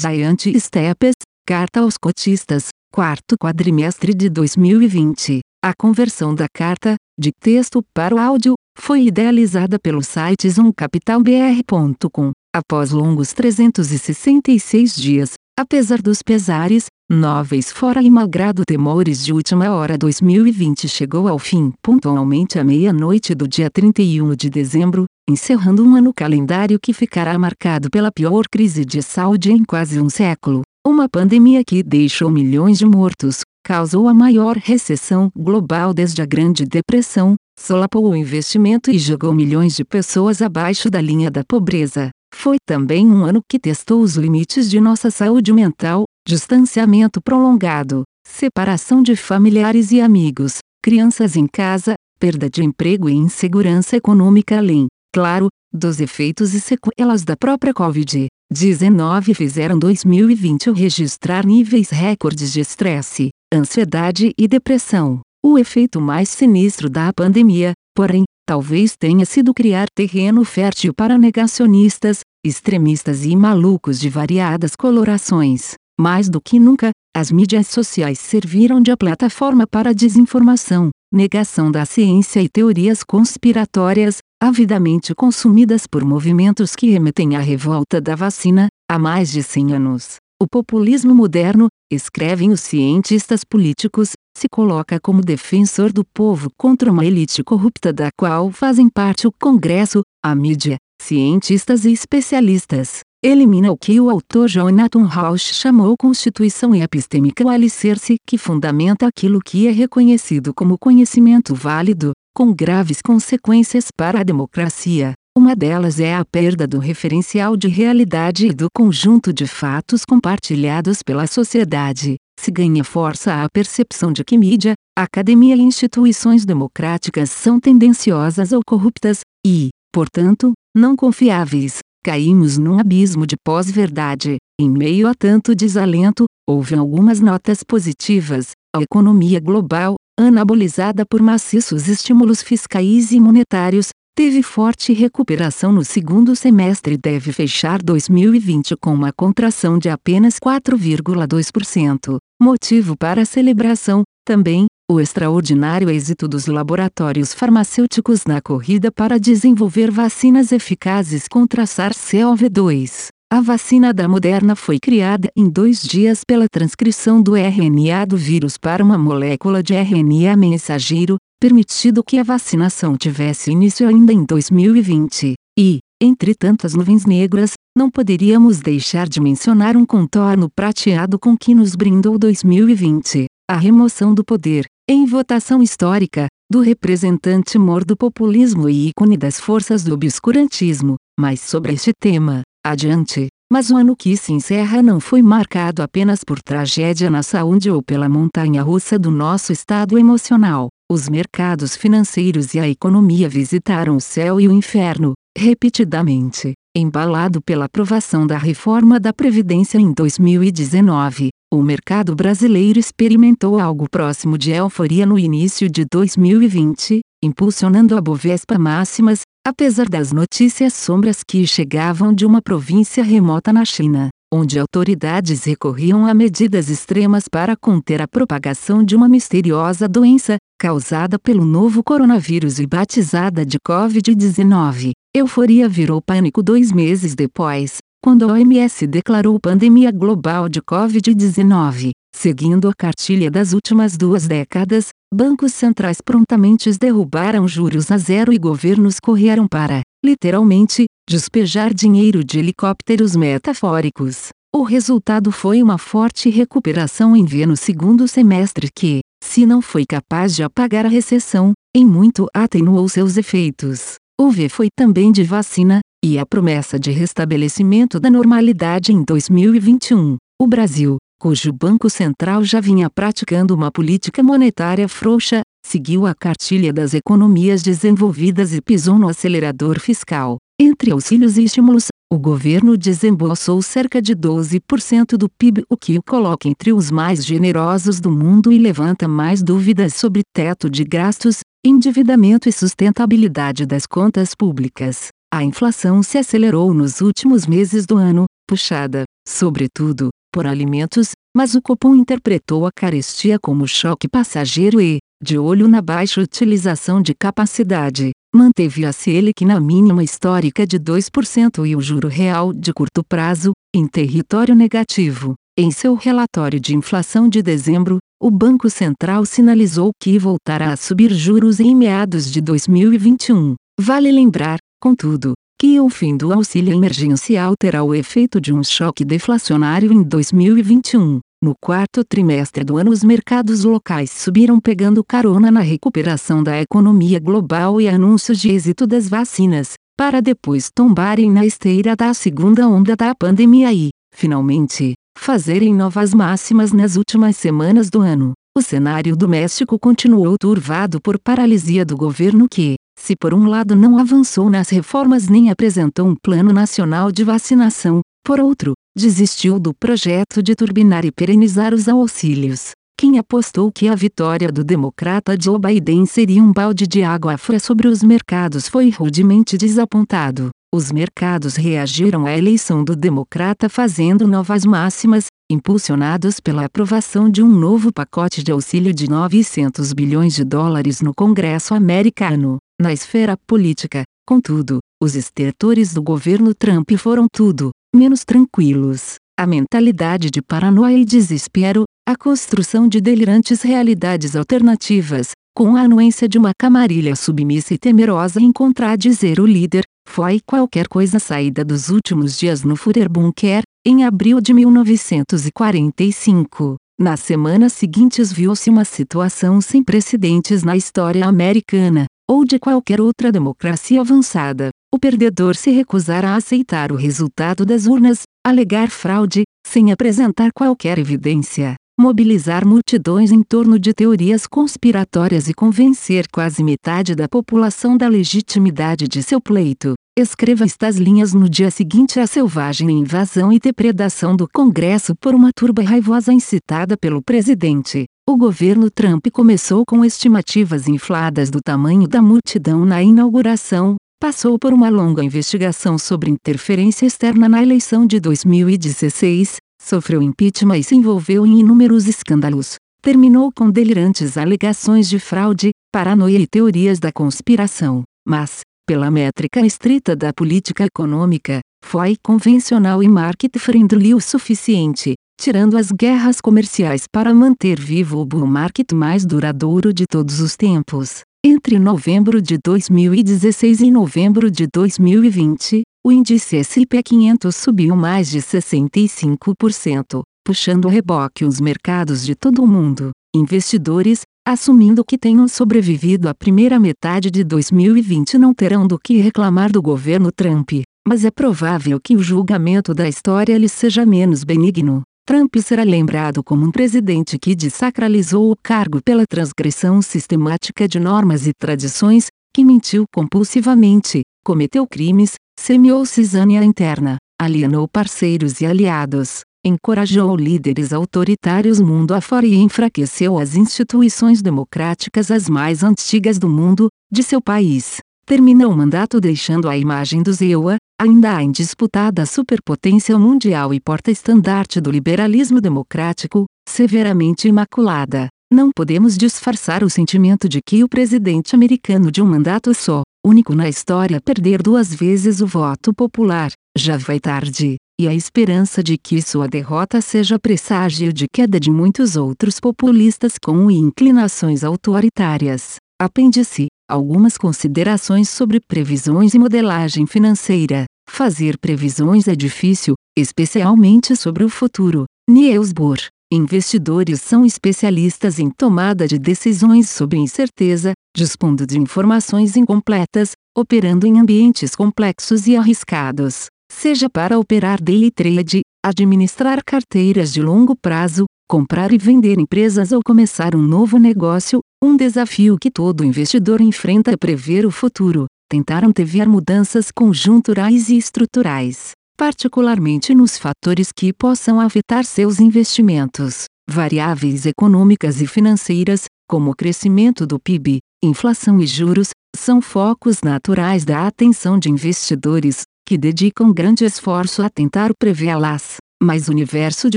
Giant Steps, Carta aos Cotistas, quarto quadrimestre de 2020. A conversão da carta, de texto para o áudio, foi idealizada pelo site zoomcapitalbr.com. Após longos 366 dias, apesar dos pesares, nóveis fora e malgrado temores de última hora 2020 chegou ao fim pontualmente à meia-noite do dia 31 de dezembro, encerrando um ano calendário que ficará marcado pela pior crise de saúde em quase um século. Uma pandemia que deixou milhões de mortos, causou a maior recessão global desde a Grande Depressão, solapou o investimento e jogou milhões de pessoas abaixo da linha da pobreza. Foi também um ano que testou os limites de nossa saúde mental, distanciamento prolongado, separação de familiares e amigos, crianças em casa, perda de emprego e insegurança econômica além, claro, dos efeitos e sequelas da própria Covid-19 fizeram 2020 registrar níveis recordes de estresse, ansiedade e depressão. O efeito mais sinistro da pandemia, porém, talvez tenha sido criar terreno fértil para negacionistas, extremistas e malucos de variadas colorações. Mais do que nunca, as mídias sociais serviram de plataforma para desinformação, negação da ciência e teorias conspiratórias, avidamente consumidas por movimentos que remetem à revolta da vacina, há mais de 100 anos. O populismo moderno, escrevem os cientistas políticos, se coloca como defensor do povo contra uma elite corrupta da qual fazem parte o Congresso, a mídia, cientistas e especialistas. Elimina o que o autor Jonathan Rausch chamou Constituição Epistêmica o alicerce que fundamenta aquilo que é reconhecido como conhecimento válido, com graves consequências para a democracia. Uma delas é a perda do referencial de realidade e do conjunto de fatos compartilhados pela sociedade. Se ganha força a percepção de que mídia, academia e instituições democráticas são tendenciosas ou corruptas, e, portanto, não confiáveis. Caímos num abismo de pós-verdade. Em meio a tanto desalento, houve algumas notas positivas. A economia global, anabolizada por maciços estímulos fiscais e monetários, teve forte recuperação no segundo semestre e deve fechar 2020 com uma contração de apenas 4,2%. Motivo para celebração, também, o extraordinário êxito dos laboratórios farmacêuticos na corrida para desenvolver vacinas eficazes contra SARS-CoV-2. A vacina da Moderna foi criada em dois dias pela transcrição do RNA do vírus para uma molécula de RNA mensageiro, permitido que a vacinação tivesse início ainda em 2020. E, entre tantas nuvens negras, não poderíamos deixar de mencionar um contorno prateado com que nos brindou 2020, a remoção do poder, em votação histórica, do representante mor do populismo e ícone das forças do obscurantismo. Mas sobre este tema, adiante. Mas o ano que se encerra não foi marcado apenas por tragédia na saúde ou pela montanha russa do nosso estado emocional. Os mercados financeiros e a economia visitaram o céu e o inferno, repetidamente. Embalado pela aprovação da reforma da Previdência em 2019, o mercado brasileiro experimentou algo próximo de euforia no início de 2020, impulsionando a Bovespa máximas, apesar das notícias sombras que chegavam de uma província remota na China onde autoridades recorriam a medidas extremas para conter a propagação de uma misteriosa doença, causada pelo novo coronavírus e batizada de Covid-19. Euforia virou pânico dois meses depois, quando a OMS declarou pandemia global de Covid-19. Seguindo a cartilha das últimas duas décadas, bancos centrais prontamente derrubaram juros a zero e governos correram para, literalmente, despejar dinheiro de helicópteros metafóricos. O resultado foi uma forte recuperação em V no segundo semestre que, se não foi capaz de apagar a recessão, em muito atenuou seus efeitos. O V foi também de vacina, e a promessa de restabelecimento da normalidade em 2021. O Brasil, cujo Banco Central já vinha praticando uma política monetária frouxa, seguiu a cartilha das economias desenvolvidas e pisou no acelerador fiscal. Entre auxílios e estímulos, o governo desembolsou cerca de 12% do PIB, o que o coloca entre os mais generosos do mundo e levanta mais dúvidas sobre teto de gastos, endividamento e sustentabilidade das contas públicas. A inflação se acelerou nos últimos meses do ano, puxada, sobretudo, por alimentos, mas o Copom interpretou a carestia como choque passageiro e, de olho na baixa utilização de capacidade, manteve a Selic na mínima histórica de 2% e o juro real de curto prazo, em território negativo. Em seu relatório de inflação de dezembro, o Banco Central sinalizou que voltará a subir juros em meados de 2021. Vale lembrar, contudo, que o fim do auxílio emergencial terá o efeito de um choque deflacionário em 2021. No quarto trimestre do ano, os mercados locais subiram pegando carona na recuperação da economia global e anúncios de êxito das vacinas, para depois tombarem na esteira da segunda onda da pandemia e, finalmente, fazerem novas máximas nas últimas semanas do ano. O cenário doméstico continuou turvado por paralisia do governo que, se por um lado não avançou nas reformas nem apresentou um plano nacional de vacinação, por outro, desistiu do projeto de turbinar e perenizar os auxílios. Quem apostou que a vitória do democrata Joe Biden seria um balde de água fria sobre os mercados foi rudemente desapontado. Os mercados reagiram à eleição do democrata fazendo novas máximas, impulsionados pela aprovação de um novo pacote de auxílio de 900 bilhões de dólares no Congresso americano. Na esfera política, contudo, os estertores do governo Trump foram tudo, menos tranquilos. A mentalidade de paranoia e desespero, a construção de delirantes realidades alternativas, com a anuência de uma camarilha submissa e temerosa em contradizer o líder, foi qualquer coisa saída dos últimos dias no Führer Bunker, em abril de 1945. Nas semanas seguintes viu-se uma situação sem precedentes na história americana, ou de qualquer outra democracia avançada, o perdedor se recusar a aceitar o resultado das urnas, alegar fraude, sem apresentar qualquer evidência, mobilizar multidões em torno de teorias conspiratórias e convencer quase metade da população da legitimidade de seu pleito. Escreva estas linhas no dia seguinte à selvagem invasão e depredação do Congresso por uma turba raivosa incitada pelo presidente. O governo Trump começou com estimativas infladas do tamanho da multidão na inauguração, passou por uma longa investigação sobre interferência externa na eleição de 2016, sofreu impeachment e se envolveu em inúmeros escândalos. Terminou com delirantes alegações de fraude, paranoia e teorias da conspiração. Mas, pela métrica estrita da política econômica, foi convencional e market-friendly o suficiente, tirando as guerras comerciais para manter vivo o bull market mais duradouro de todos os tempos. Entre novembro de 2016 e novembro de 2020, o índice S&P 500 subiu mais de 65%, puxando a reboque os mercados de todo o mundo. Investidores, assumindo que tenham sobrevivido à primeira metade de 2020 não terão do que reclamar do governo Trump, mas é provável que o julgamento da história lhe seja menos benigno. Trump será lembrado como um presidente que desacralizou o cargo pela transgressão sistemática de normas e tradições, que mentiu compulsivamente, cometeu crimes, semeou cisânia interna, alienou parceiros e aliados, encorajou líderes autoritários mundo afora e enfraqueceu as instituições democráticas as mais antigas do mundo, de seu país. Termina o mandato deixando a imagem do ZEUA, ainda a indisputada superpotência mundial e porta-estandarte do liberalismo democrático, severamente imaculada. Não podemos disfarçar o sentimento de que o presidente americano de um mandato só, único na história perder duas vezes o voto popular, já vai tarde, e a esperança de que sua derrota seja presságio de queda de muitos outros populistas com inclinações autoritárias. Apêndice algumas considerações sobre previsões e modelagem financeira. Fazer previsões é difícil, especialmente sobre o futuro. Niels Bohr. Investidores são especialistas em tomada de decisões sobre incerteza, dispondo de informações incompletas, operando em ambientes complexos e arriscados, seja para operar day trade, administrar carteiras de longo prazo, comprar e vender empresas ou começar um novo negócio, um desafio que todo investidor enfrenta é prever o futuro, tentar antever mudanças conjunturais e estruturais, particularmente nos fatores que possam afetar seus investimentos. Variáveis econômicas e financeiras, como o crescimento do PIB, inflação e juros, são focos naturais da atenção de investidores, que dedicam grande esforço a tentar prevê-las. Mas o universo de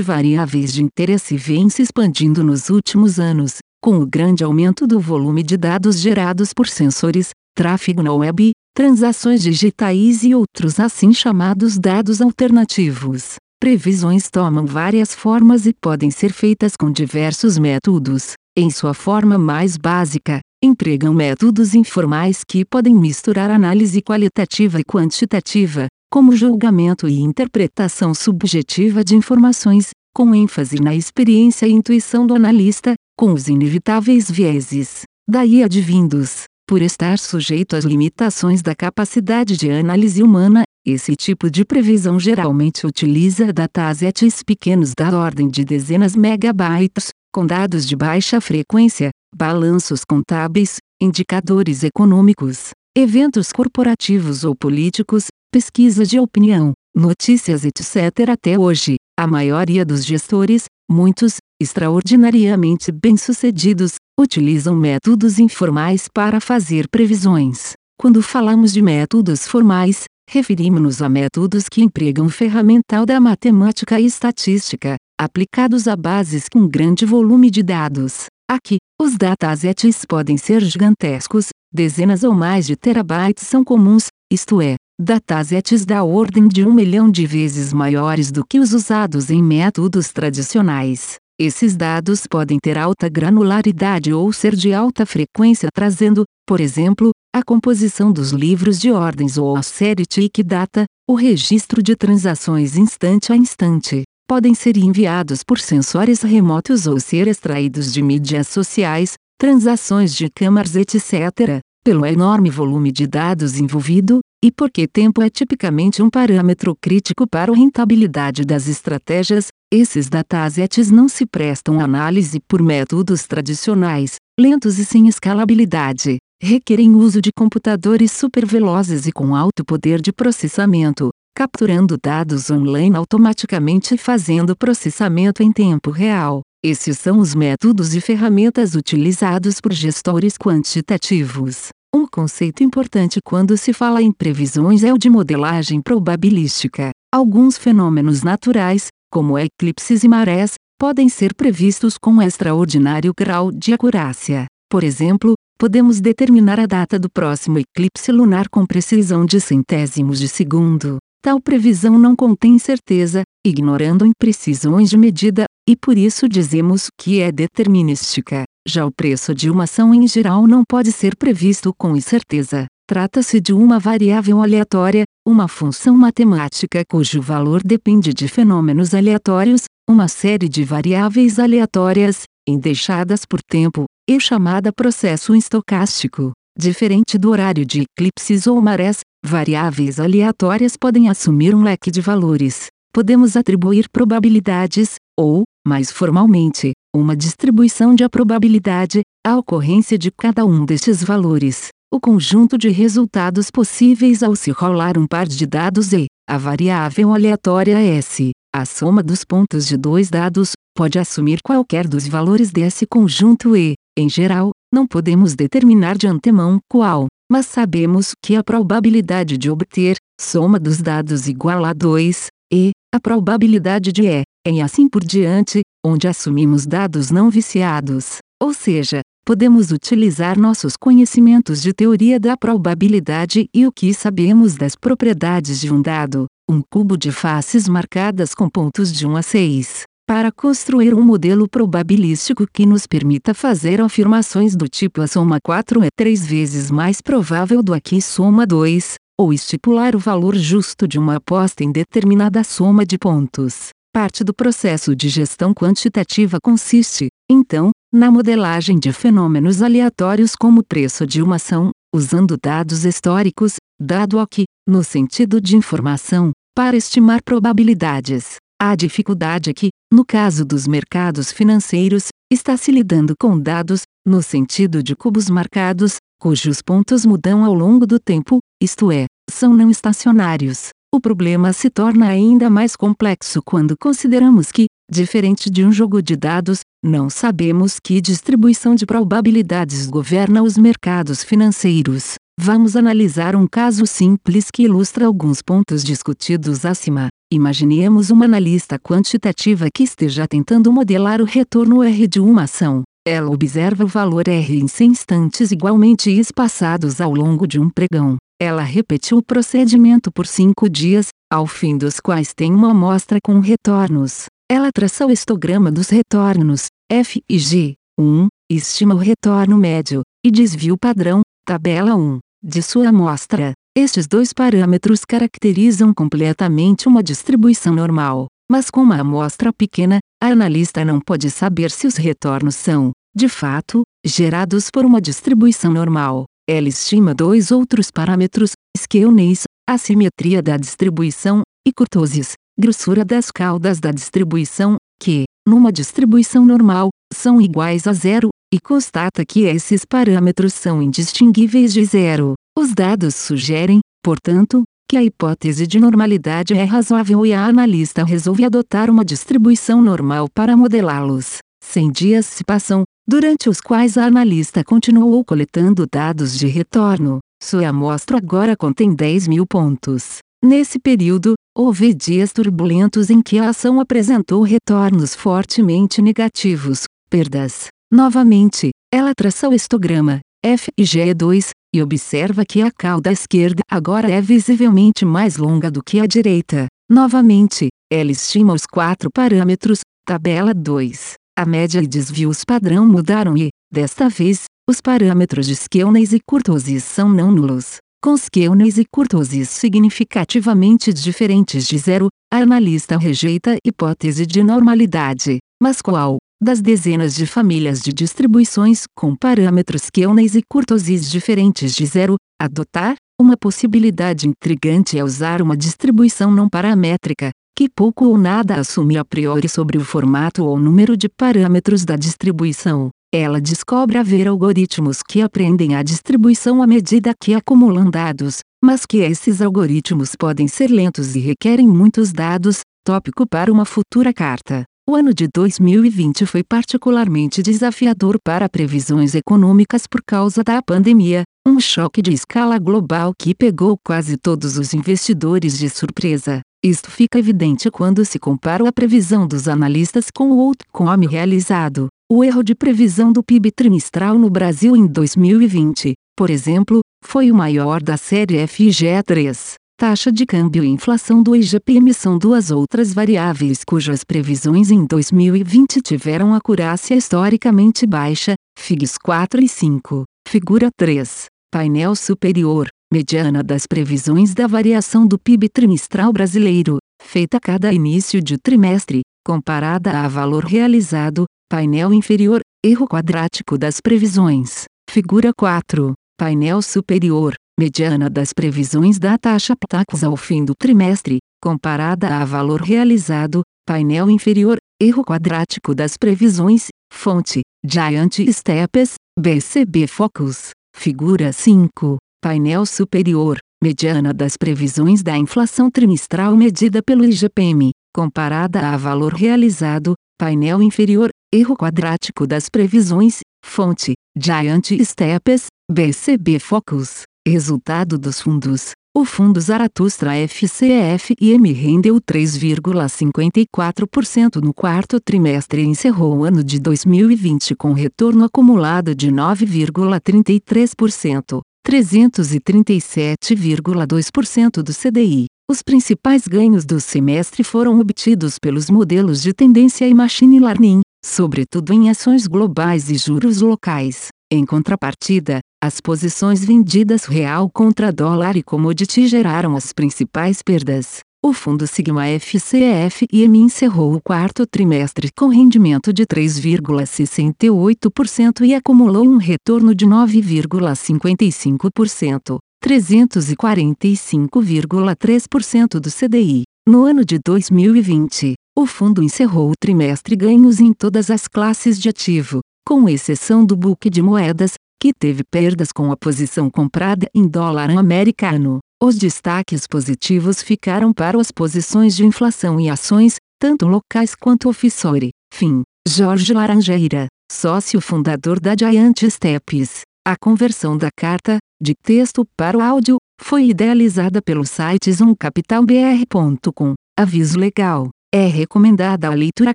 variáveis de interesse vem se expandindo nos últimos anos, com o grande aumento do volume de dados gerados por sensores, tráfego na web, transações digitais e outros assim chamados dados alternativos. Previsões tomam várias formas e podem ser feitas com diversos métodos. Em sua forma mais básica, empregam métodos informais que podem misturar análise qualitativa e quantitativa, como julgamento e interpretação subjetiva de informações, com ênfase na experiência e intuição do analista, com os inevitáveis vieses, daí advindos, por estar sujeito às limitações da capacidade de análise humana, esse tipo de previsão geralmente utiliza datasets pequenos da ordem de dezenas megabytes, com dados de baixa frequência, balanços contábeis, indicadores econômicos, eventos corporativos ou políticos, pesquisa de opinião, notícias etc. Até hoje, a maioria dos gestores, muitos, extraordinariamente bem-sucedidos, utilizam métodos informais para fazer previsões. Quando falamos de métodos formais, referimos-nos a métodos que empregam ferramental da matemática e estatística, aplicados a bases com grande volume de dados. Aqui, os datasets podem ser gigantescos, dezenas ou mais de terabytes são comuns, isto é, datasets da ordem de um milhão de vezes maiores do que os usados em métodos tradicionais. Esses dados podem ter alta granularidade ou ser de alta frequência, trazendo, por exemplo, a composição dos livros de ordens ou a série TIC data, o registro de transações instante a instante. Podem ser enviados por sensores remotos ou ser extraídos de mídias sociais, transações de câmaras etc., pelo enorme volume de dados envolvido, e porque tempo é tipicamente um parâmetro crítico para a rentabilidade das estratégias, esses datasets não se prestam à análise por métodos tradicionais, lentos e sem escalabilidade. Requerem uso de computadores supervelozes e com alto poder de processamento, capturando dados online automaticamente e fazendo processamento em tempo real. Esses são os métodos e ferramentas utilizados por gestores quantitativos. Um conceito importante quando se fala em previsões é o de modelagem probabilística. Alguns fenômenos naturais, como eclipses e marés, podem ser previstos com extraordinário grau de acurácia. Por exemplo, podemos determinar a data do próximo eclipse lunar com precisão de centésimos de segundo. Tal previsão não contém certeza, ignorando imprecisões de medida, e por isso dizemos que é determinística. Já o preço de uma ação em geral não pode ser previsto com certeza. Trata-se de uma variável aleatória, uma função matemática cujo valor depende de fenômenos aleatórios, uma série de variáveis aleatórias, indexadas por tempo, e chamada processo estocástico. Diferente do horário de eclipses ou marés, variáveis aleatórias podem assumir um leque de valores. Podemos atribuir probabilidades, ou, mais formalmente, uma distribuição de a probabilidade, à ocorrência de cada um destes valores o conjunto de resultados possíveis ao se rolar um par de dados e, a variável aleatória S, a soma dos pontos de dois dados, pode assumir qualquer dos valores desse conjunto e, em geral, não podemos determinar de antemão qual, mas sabemos que a probabilidade de obter, soma dos dados igual a 2, e, a probabilidade de E, e assim por diante, onde assumimos dados não viciados, ou seja, podemos utilizar nossos conhecimentos de teoria da probabilidade e o que sabemos das propriedades de um dado, um cubo de faces marcadas com pontos de 1 a 6, para construir um modelo probabilístico que nos permita fazer afirmações do tipo a soma 4 é 3 vezes mais provável do que soma 2, ou estipular o valor justo de uma aposta em determinada soma de pontos. Parte do processo de gestão quantitativa consiste, então, na modelagem de fenômenos aleatórios como o preço de uma ação, usando dados históricos, dado a que, no sentido de informação, para estimar probabilidades. A dificuldade é que, no caso dos mercados financeiros, está se lidando com dados, no sentido de cubos marcados, cujos pontos mudam ao longo do tempo, isto é, são não estacionários. O problema se torna ainda mais complexo quando consideramos que, diferente de um jogo de dados, não sabemos que distribuição de probabilidades governa os mercados financeiros. Vamos analisar um caso simples que ilustra alguns pontos discutidos acima. Imaginemos uma analista quantitativa que esteja tentando modelar o retorno R de uma ação. Ela observa o valor R em 100 instantes igualmente espaçados ao longo de um pregão. Ela repetiu o procedimento por cinco dias, ao fim dos quais tem uma amostra com retornos. Ela traça o histograma dos retornos, F e G. 1, estima o retorno médio, e desvio padrão, tabela 1, de sua amostra. Estes dois parâmetros caracterizam completamente uma distribuição normal, mas com uma amostra pequena, a analista não pode saber se os retornos são, de fato, gerados por uma distribuição normal. Ela estima dois outros parâmetros, skewness, assimetria da distribuição, e kurtosis, grossura das caudas da distribuição, que, numa distribuição normal, são iguais a zero, e constata que esses parâmetros são indistinguíveis de zero. Os dados sugerem, portanto, que a hipótese de normalidade é razoável e a analista resolve adotar uma distribuição normal para modelá-los. 100 dias se passam, durante os quais a analista continuou coletando dados de retorno. Sua amostra agora contém 10 mil pontos. Nesse período, houve dias turbulentos em que a ação apresentou retornos fortemente negativos, perdas. Novamente, ela traça o histograma, F e G2, e observa que a cauda esquerda agora é visivelmente mais longa do que a direita. Novamente, ela estima os quatro parâmetros, tabela 2. A média e desvios padrão mudaram e, desta vez, os parâmetros de skewness e kurtosis são não nulos. Com skewness e kurtosis significativamente diferentes de zero, a analista rejeita a hipótese de normalidade. Mas qual, das dezenas de famílias de distribuições com parâmetros Kewness e kurtosis diferentes de zero, adotar, uma possibilidade intrigante é usar uma distribuição não paramétrica, que pouco ou nada assume a priori sobre o formato ou número de parâmetros da distribuição. Ela descobre haver algoritmos que aprendem a distribuição à medida que acumulam dados, mas que esses algoritmos podem ser lentos e requerem muitos dados, tópico para uma futura carta. O ano de 2020 foi particularmente desafiador para previsões econômicas por causa da pandemia, um choque de escala global que pegou quase todos os investidores de surpresa. Isto fica evidente quando se compara a previsão dos analistas com o outcome realizado. O erro de previsão do PIB trimestral no Brasil em 2020, por exemplo, foi o maior da série FG3. Taxa de câmbio e inflação do IGPM são duas outras variáveis cujas previsões em 2020 tiveram acurácia historicamente baixa, FIGs 4 e 5. Figura 3. Painel superior, mediana das previsões da variação do PIB trimestral brasileiro, feita a cada início de trimestre, comparada a valor realizado, painel inferior, erro quadrático das previsões. Figura 4. Painel superior, mediana das previsões da taxa PTACS ao fim do trimestre, comparada a valor realizado, painel inferior, erro quadrático das previsões, fonte, Giant Steps, BCB Focus, figura 5, painel superior, mediana das previsões da inflação trimestral medida pelo IGPM, comparada a valor realizado, painel inferior, erro quadrático das previsões, fonte, Giant Steps, BCB Focus. Resultado dos fundos. O fundo Zaratustra FCEF-IM rendeu 3,54% no quarto trimestre e encerrou o ano de 2020 com retorno acumulado de 9,33%, 337,2% do CDI. Os principais ganhos do semestre foram obtidos pelos modelos de tendência e machine learning, sobretudo em ações globais e juros locais. Em contrapartida, as posições vendidas real contra dólar e commodity geraram as principais perdas. O fundo Sigma FCF IM encerrou o quarto trimestre com rendimento de 3,68% e acumulou um retorno de 9,55%, 345,3% do CDI. No ano de 2020, o fundo encerrou o trimestre ganhos em todas as classes de ativo, com exceção do book de moedas, que teve perdas com a posição comprada em dólar americano. Os destaques positivos ficaram para as posições de inflação e ações, tanto locais quanto offshore. Fim. Jorge Laranjeira, sócio fundador da Giant Steps. A conversão da carta, de texto para o áudio, foi idealizada pelo site zoomcapitalbr.com. Aviso legal. É recomendada a leitura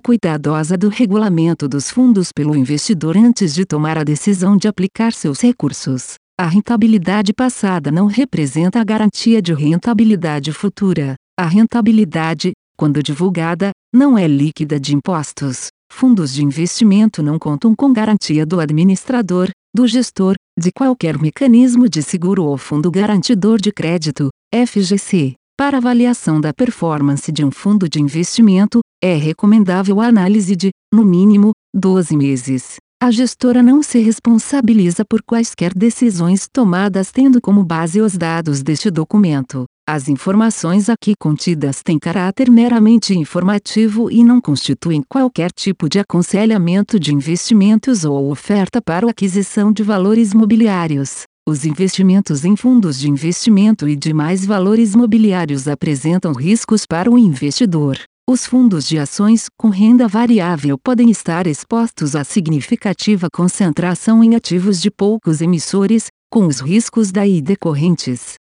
cuidadosa do regulamento dos fundos pelo investidor antes de tomar a decisão de aplicar seus recursos. A rentabilidade passada não representa a garantia de rentabilidade futura. A rentabilidade, quando divulgada, não é líquida de impostos. Fundos de investimento não contam com garantia do administrador, do gestor, de qualquer mecanismo de seguro ou fundo garantidor de crédito, FGC. Para avaliação da performance de um fundo de investimento, é recomendável a análise de, no mínimo, 12 meses. A gestora não se responsabiliza por quaisquer decisões tomadas tendo como base os dados deste documento. As informações aqui contidas têm caráter meramente informativo e não constituem qualquer tipo de aconselhamento de investimentos ou oferta para aquisição de valores mobiliários. Os investimentos em fundos de investimento e demais valores mobiliários apresentam riscos para o investidor. Os fundos de ações com renda variável podem estar expostos a significativa concentração em ativos de poucos emissores, com os riscos daí decorrentes.